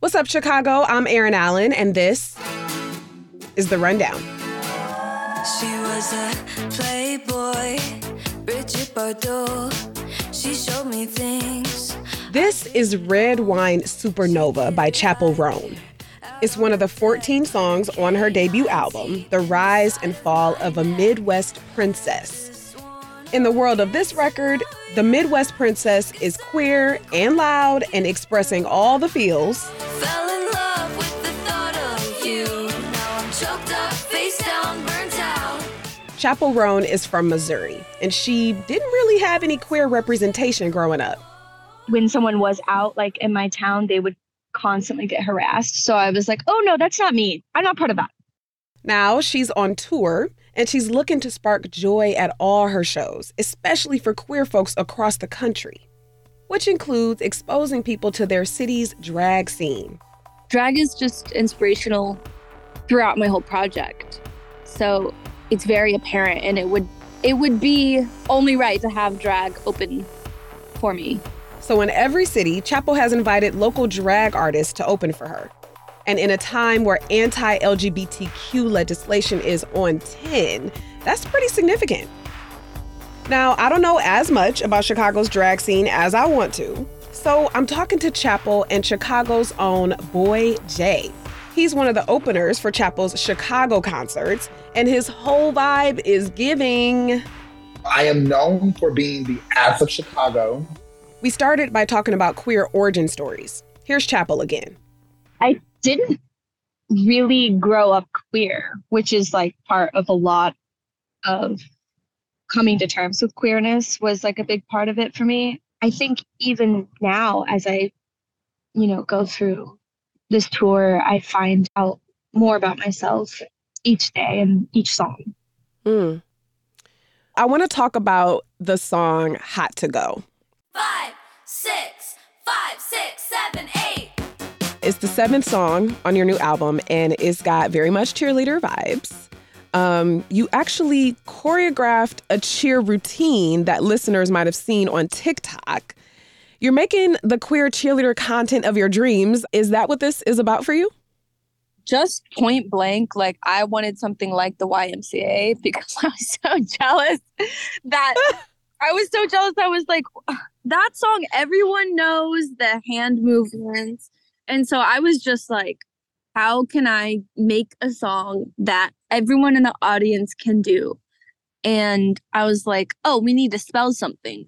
What's up, Chicago? I'm Erin Allen, and this is The Rundown. She was a playboy, Brigitte Bardot. She showed me things. This is Red Wine Supernova by Chappell Roan. It's one of the 14 songs on her debut album, The Rise and Fall of a Midwest Princess. In the world of this record, the Midwest Princess is queer and loud and expressing all the feels. Chappell Roan is from Missouri, and she didn't really have any queer representation growing up. When someone was out, like in my town, they would constantly get harassed. So I was like, oh no, that's not me. I'm not part of that. Now she's on tour and she's looking to spark joy at all her shows, especially for queer folks across the country, which includes exposing people to their city's drag scene. Drag is just inspirational throughout my whole project. So it's very apparent and it would it would be only right to have drag open for me. So in every city, Chappell has invited local drag artists to open for her. And in a time where anti LGBTQ legislation is on 10, that's pretty significant. Now, I don't know as much about Chicago's drag scene as I want to, so I'm talking to Chappell and Chicago's own Boy J. He's one of the openers for Chappell's Chicago concerts, and his whole vibe is giving. I am known for being the ass of Chicago. We started by talking about queer origin stories. Here's Chappell again. I didn't really grow up queer, which is like part of a lot of coming to terms with queerness was like a big part of it for me. I think even now as I you know go through this tour, I find out more about myself each day and each song. Mm. I want to talk about the song Hot to Go. It's the seventh song on your new album, and it's got very much cheerleader vibes. Um, you actually choreographed a cheer routine that listeners might have seen on TikTok. You're making the queer cheerleader content of your dreams. Is that what this is about for you? Just point blank, like I wanted something like the YMCA because I was so jealous that I was so jealous. I was like, that song, everyone knows the hand movements. And so I was just like, how can I make a song that everyone in the audience can do? And I was like, oh, we need to spell something.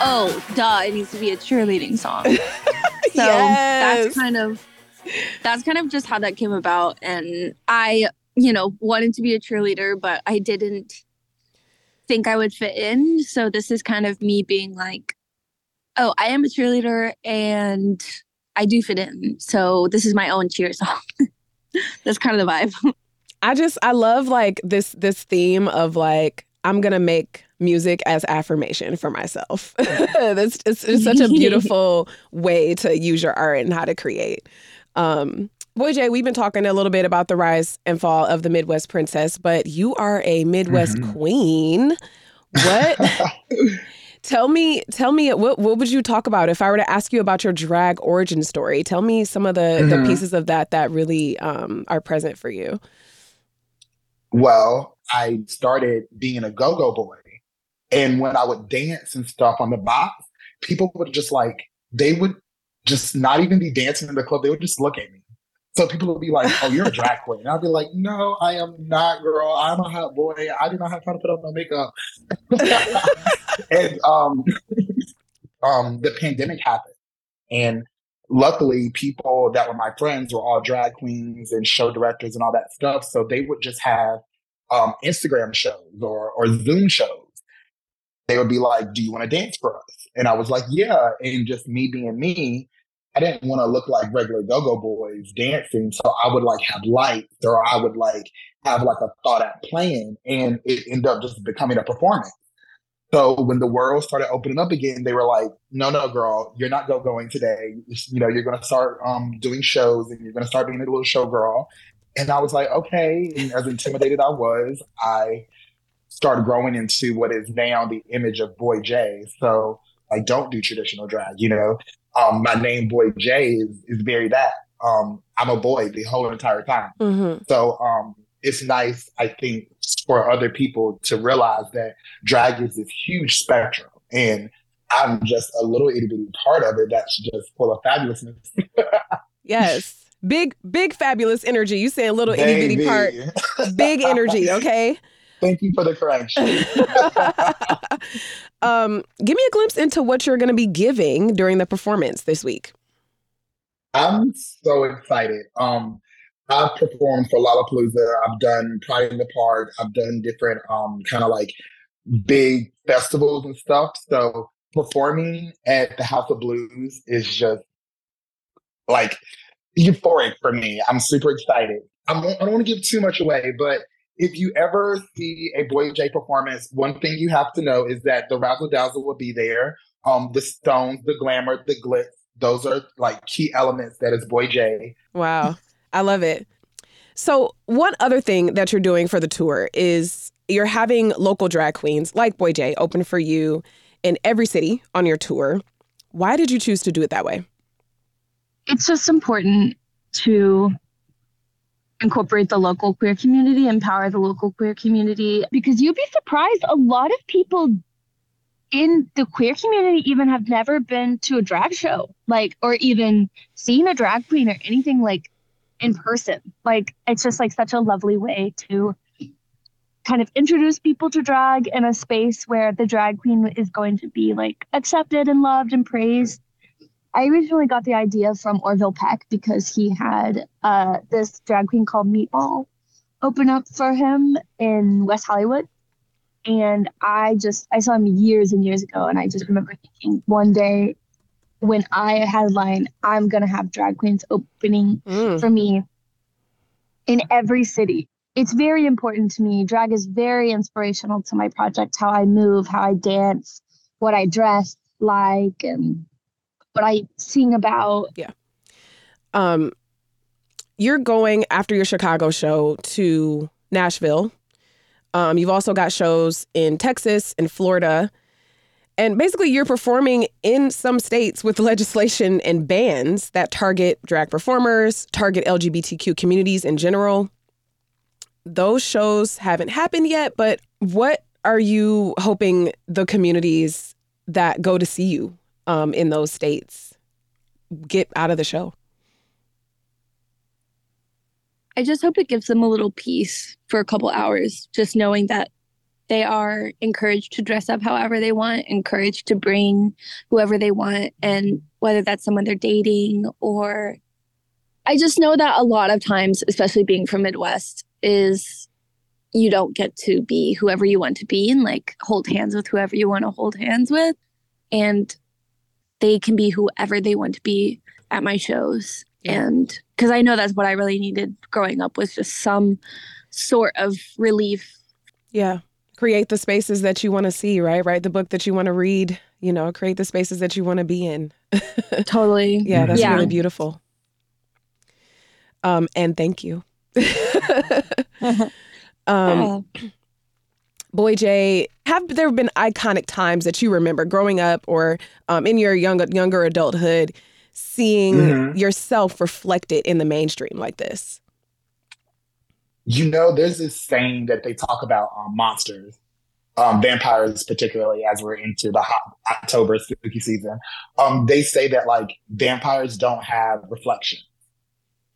oh, duh, it needs to be a cheerleading song. so yes. that's kind of that's kind of just how that came about. And I, you know, wanted to be a cheerleader, but I didn't think I would fit in. So this is kind of me being like, oh, I am a cheerleader and I do fit in. So this is my own cheer song. that's kind of the vibe. I just I love like this this theme of like I'm gonna make music as affirmation for myself. That's it's, it's, such a beautiful way to use your art and how to create. Um, Boyj, we've been talking a little bit about the rise and fall of the Midwest Princess, but you are a Midwest mm-hmm. queen. What? tell me, tell me, what what would you talk about if I were to ask you about your drag origin story? Tell me some of the mm-hmm. the pieces of that that really um, are present for you. Well, I started being a go-go boy and when I would dance and stuff on the box, people would just like, they would just not even be dancing in the club. They would just look at me. So people would be like, "Oh, you're a drag queen." And I'd be like, "No, I am not, girl. I'm a hot boy. I do not have time to put on no makeup." and um, um, the pandemic happened, and luckily, people that were my friends were all drag queens and show directors and all that stuff. So they would just have um, Instagram shows or or Zoom shows they would be like, Do you want to dance for us? And I was like, yeah. And just me being me, I didn't want to look like regular go-go boys dancing. So I would like have lights or I would like have like a thought out plan and it ended up just becoming a performance. So when the world started opening up again, they were like, "No, no, girl, you're not go going today. You know, you're going to start um, doing shows, and you're going to start being a little show girl." And I was like, "Okay." And as intimidated I was, I started growing into what is now the image of Boyj. So I don't do traditional drag. You know, um, my name Boyj is is very that. Um, I'm a boy the whole entire time. Mm-hmm. So um, it's nice, I think, for other people to realize that drag is this huge spectrum and I'm just a little itty bitty part of it that's just full of fabulousness. yes. Big, big fabulous energy. You say a little itty bitty part. Big energy, okay? Thank you for the correction. um, give me a glimpse into what you're going to be giving during the performance this week. I'm so excited. Um, I've performed for Lollapalooza. I've done Pride in the Park. I've done different um kind of like big festivals and stuff. So performing at the House of Blues is just like euphoric for me. I'm super excited. I'm, I don't want to give too much away, but if you ever see a Boyj performance, one thing you have to know is that the razzle dazzle will be there. Um, the stones, the glamour, the glitz, those are like key elements that is Boyj. Wow. I love it. So, one other thing that you're doing for the tour is you're having local drag queens like Boyj open for you in every city on your tour. Why did you choose to do it that way? It's just important to incorporate the local queer community, empower the local queer community, because you'd be surprised a lot of people in the queer community even have never been to a drag show, like, or even seen a drag queen or anything like in person. Like it's just like such a lovely way to kind of introduce people to drag in a space where the drag queen is going to be like accepted and loved and praised. I originally got the idea from Orville Peck because he had uh, this drag queen called Meatball open up for him in West Hollywood. And I just, I saw him years and years ago. And I just remember thinking one day when I headline, I'm gonna have drag queens opening mm. for me in every city. It's very important to me. Drag is very inspirational to my project, how I move, how I dance, what I dress like, and what I sing about. Yeah. Um, you're going after your Chicago show to Nashville. Um, you've also got shows in Texas and Florida. And basically, you're performing in some states with legislation and bans that target drag performers, target LGBTQ communities in general. Those shows haven't happened yet, but what are you hoping the communities that go to see you um, in those states get out of the show? I just hope it gives them a little peace for a couple hours, just knowing that they are encouraged to dress up however they want, encouraged to bring whoever they want, and whether that's someone they're dating or. I just know that a lot of times, especially being from Midwest, is you don't get to be whoever you want to be and like hold hands with whoever you want to hold hands with. And they can be whoever they want to be at my shows. Yeah. And because I know that's what I really needed growing up was just some sort of relief. Yeah create the spaces that you want to see, right? Write the book that you want to read, you know, create the spaces that you want to be in. totally. Yeah, that's yeah. really beautiful. Um, and thank you. um, Boyj, have there been iconic times that you remember growing up or um, in your young, younger adulthood seeing mm-hmm. yourself reflected in the mainstream like this? you know, there's this saying that they talk about um, monsters, um, vampires, particularly as we're into the hot October spooky season. Um, they say that like vampires don't have reflection,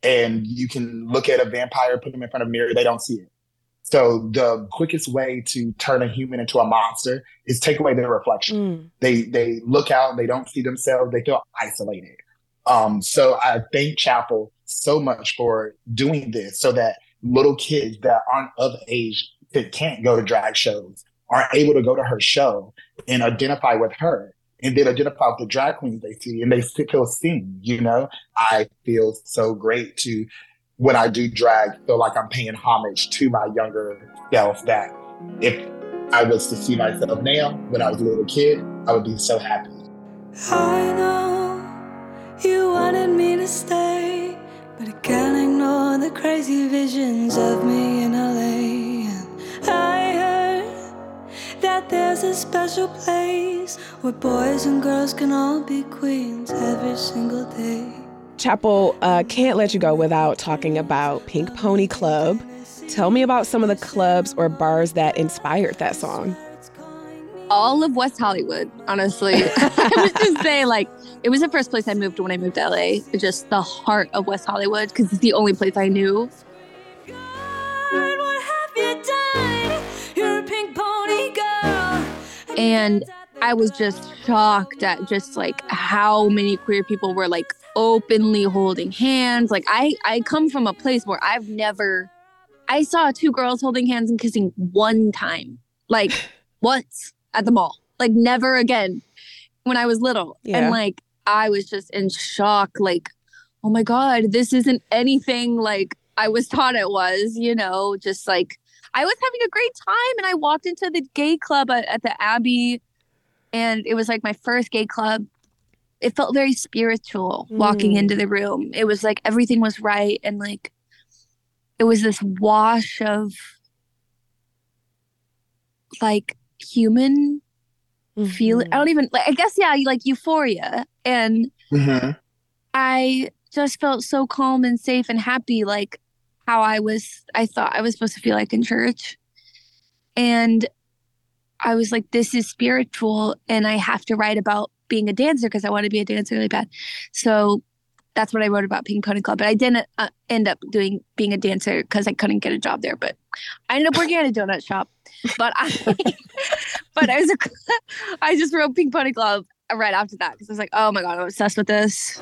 and you can look at a vampire, put them in front of a mirror, they don't see it. So the quickest way to turn a human into a monster is take away their reflection. Mm. They they look out, they don't see themselves, they feel isolated. Um, so I thank Chappell so much for doing this so that little kids that aren't of age that can't go to drag shows are able to go to her show and identify with her and then identify with the drag queens they see and they feel seen, you know? I feel so great to, when I do drag, feel like I'm paying homage to my younger self that if I was to see myself now when I was a little kid, I would be so happy. I know you wanted me to stay, but I can't ignore the crazy visions of me in LA. And I heard that there's a special place where boys and girls can all be queens every single day. Chappell, uh, can't let you go without talking about Pink Pony Club. Tell me about some of the clubs or bars that inspired that song all of West Hollywood, honestly. I would just say, like, it was the first place I moved when I moved to LA. Just the heart of West Hollywood, because it's the only place I knew. And I was just shocked at just like how many queer people were like openly holding hands. Like I I come from a place where I've never I saw two girls holding hands and kissing one time. Like once at the mall. Like never again when I was little. Yeah. And like I was just in shock like oh my god, this isn't anything like I was taught it was, you know, just like I was having a great time and I walked into the gay club at, at the Abbey and it was like my first gay club. It felt very spiritual mm. walking into the room. It was like everything was right and like it was this wash of like human mm-hmm. feeling. I don't even like. I guess yeah, like euphoria, and mm-hmm. I just felt so calm and safe and happy, like how I was. I thought I was supposed to feel like in church, and I was like, this is spiritual, and I have to write about being a dancer because I want to be a dancer really bad. So that's what I wrote about Pink Pony Club. But I didn't uh, end up doing being a dancer because I couldn't get a job there. But I ended up working at a donut shop. But I, but I was, a, I just wrote Pink Pony Club right after that because I was like, oh my god, I'm obsessed with this.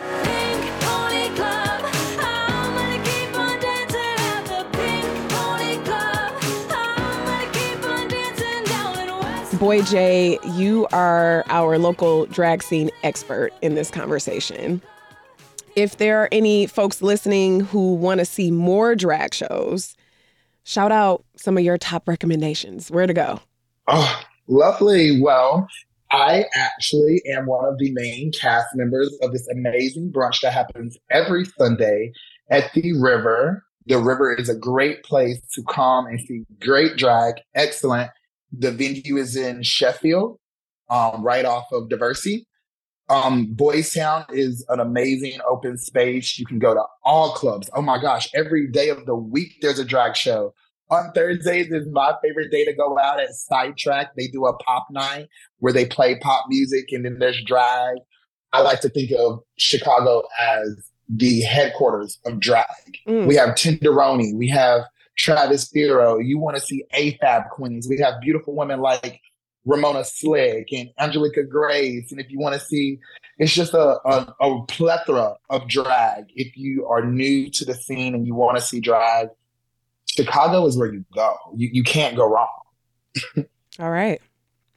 Boyj, you are our local drag scene expert in this conversation. If there are any folks listening who want to see more drag shows, shout out some of your top recommendations. Where to go? Oh, lovely. Well, I actually am one of the main cast members of this amazing brunch that happens every Sunday at the River. The River is a great place to come and see great drag. Excellent. The venue is in Sheffield, um, right off of Diversey. Um, Boystown is an amazing open space. You can go to all clubs. Oh my gosh, every day of the week there's a drag show. On Thursdays is my favorite day to go out at Sidetrack. They do a pop night where they play pop music and then there's drag. I like to think of Chicago as the headquarters of drag. Mm. We have Tenderoni, we have Travis Firo. You want to see AFAB queens. We have beautiful women like Ramona Slick and Angelica Grace. And if you want to see, it's just a, a, a, plethora of drag. If you are new to the scene and you want to see drag, Chicago is where you go. You, you can't go wrong. All right.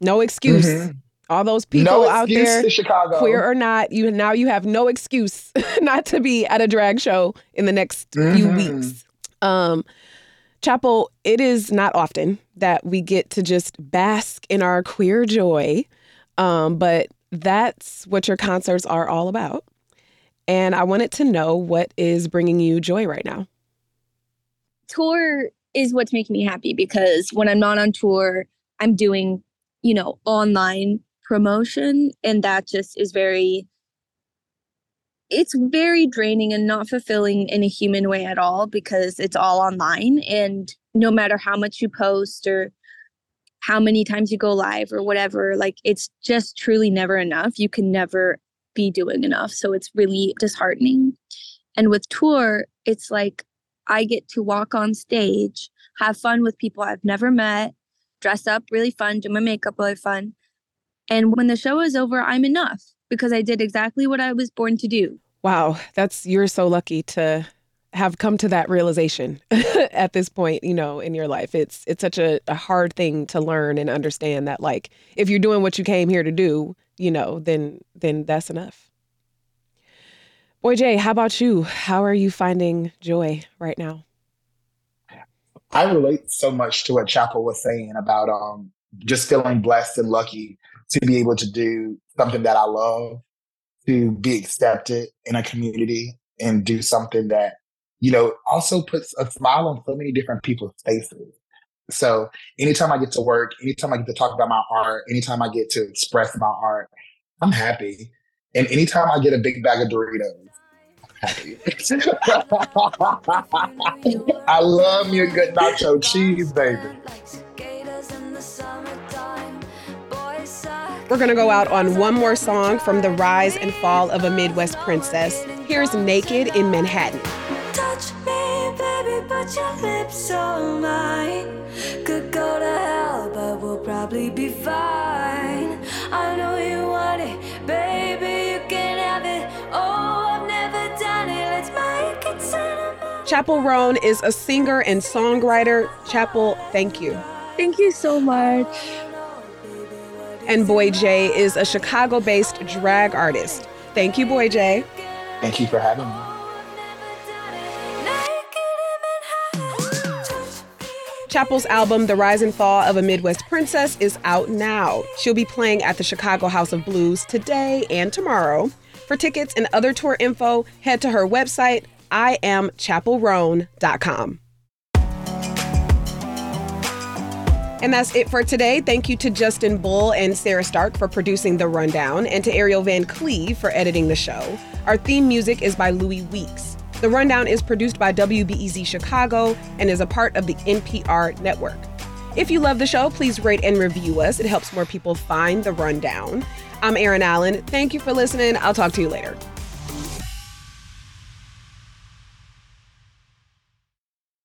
No excuse. Mm-hmm. All those people no out there, Chicago. queer or not, you now you have no excuse not to be at a drag show in the next mm-hmm. few weeks. Um, Chappell, it is not often that we get to just bask in our queer joy, um, but that's what your concerts are all about. And I wanted to know what is bringing you joy right now. Tour is what's making me happy because when I'm not on tour, I'm doing, you know, online promotion. And that just is very it's very draining and not fulfilling in a human way at all because it's all online. And no matter how much you post or how many times you go live or whatever like it's just truly never enough. You can never be doing enough. So it's really disheartening. And with tour it's like i get to walk on stage have fun with people i've never met dress up really fun do my makeup really fun. And when the show is over i'm enough because I did exactly what I was born to do. Wow, that's you're so lucky to have come to that realization at this point, you know, in your life. It's it's such a, a hard thing to learn and understand that like if you're doing what you came here to do, you know, then then that's enough. Boyj, how about you? How are you finding joy right now? I relate so much to what Chappell was saying about um just feeling blessed and lucky to be able to do something that I love, to be accepted in a community and do something that, you know, also puts a smile on so many different people's faces. So anytime I get to work, anytime I get to talk about my art, anytime I get to express my art, I'm happy. And anytime I get a big bag of Doritos. I love me a good nacho cheese, baby. We're going to go out on one more song from the rise and fall of a Midwest princess. Here's Naked in Manhattan. Touch me, baby, but your lips are mine. Could go to hell, but we'll probably be fine. I know you want it, baby, you can have it. Oh, I've never done it, let's make it cinema. Chappell Roan is a singer and songwriter. Chappell, thank you. Thank you so much. And Boyj is a Chicago based drag artist. Thank you, Boyj. Thank you for having me. Chappell's album, The Rise and Fall of a Midwest Princess, is out now. She'll be playing at the Chicago House of Blues today and tomorrow. For tickets and other tour info, head to her website, iamchappellroan.com. And that's it for today. Thank you to Justin Bull and Sarah Stark for producing The Rundown, and to Ariel Van Cleve for editing the show. Our theme music is by Louis Weeks. The Rundown is produced by WBEZ Chicago and is a part of the NPR network. If you love the show, please rate and review us. It helps more people find The Rundown. I'm Erin Allen. Thank you for listening. I'll talk to you later.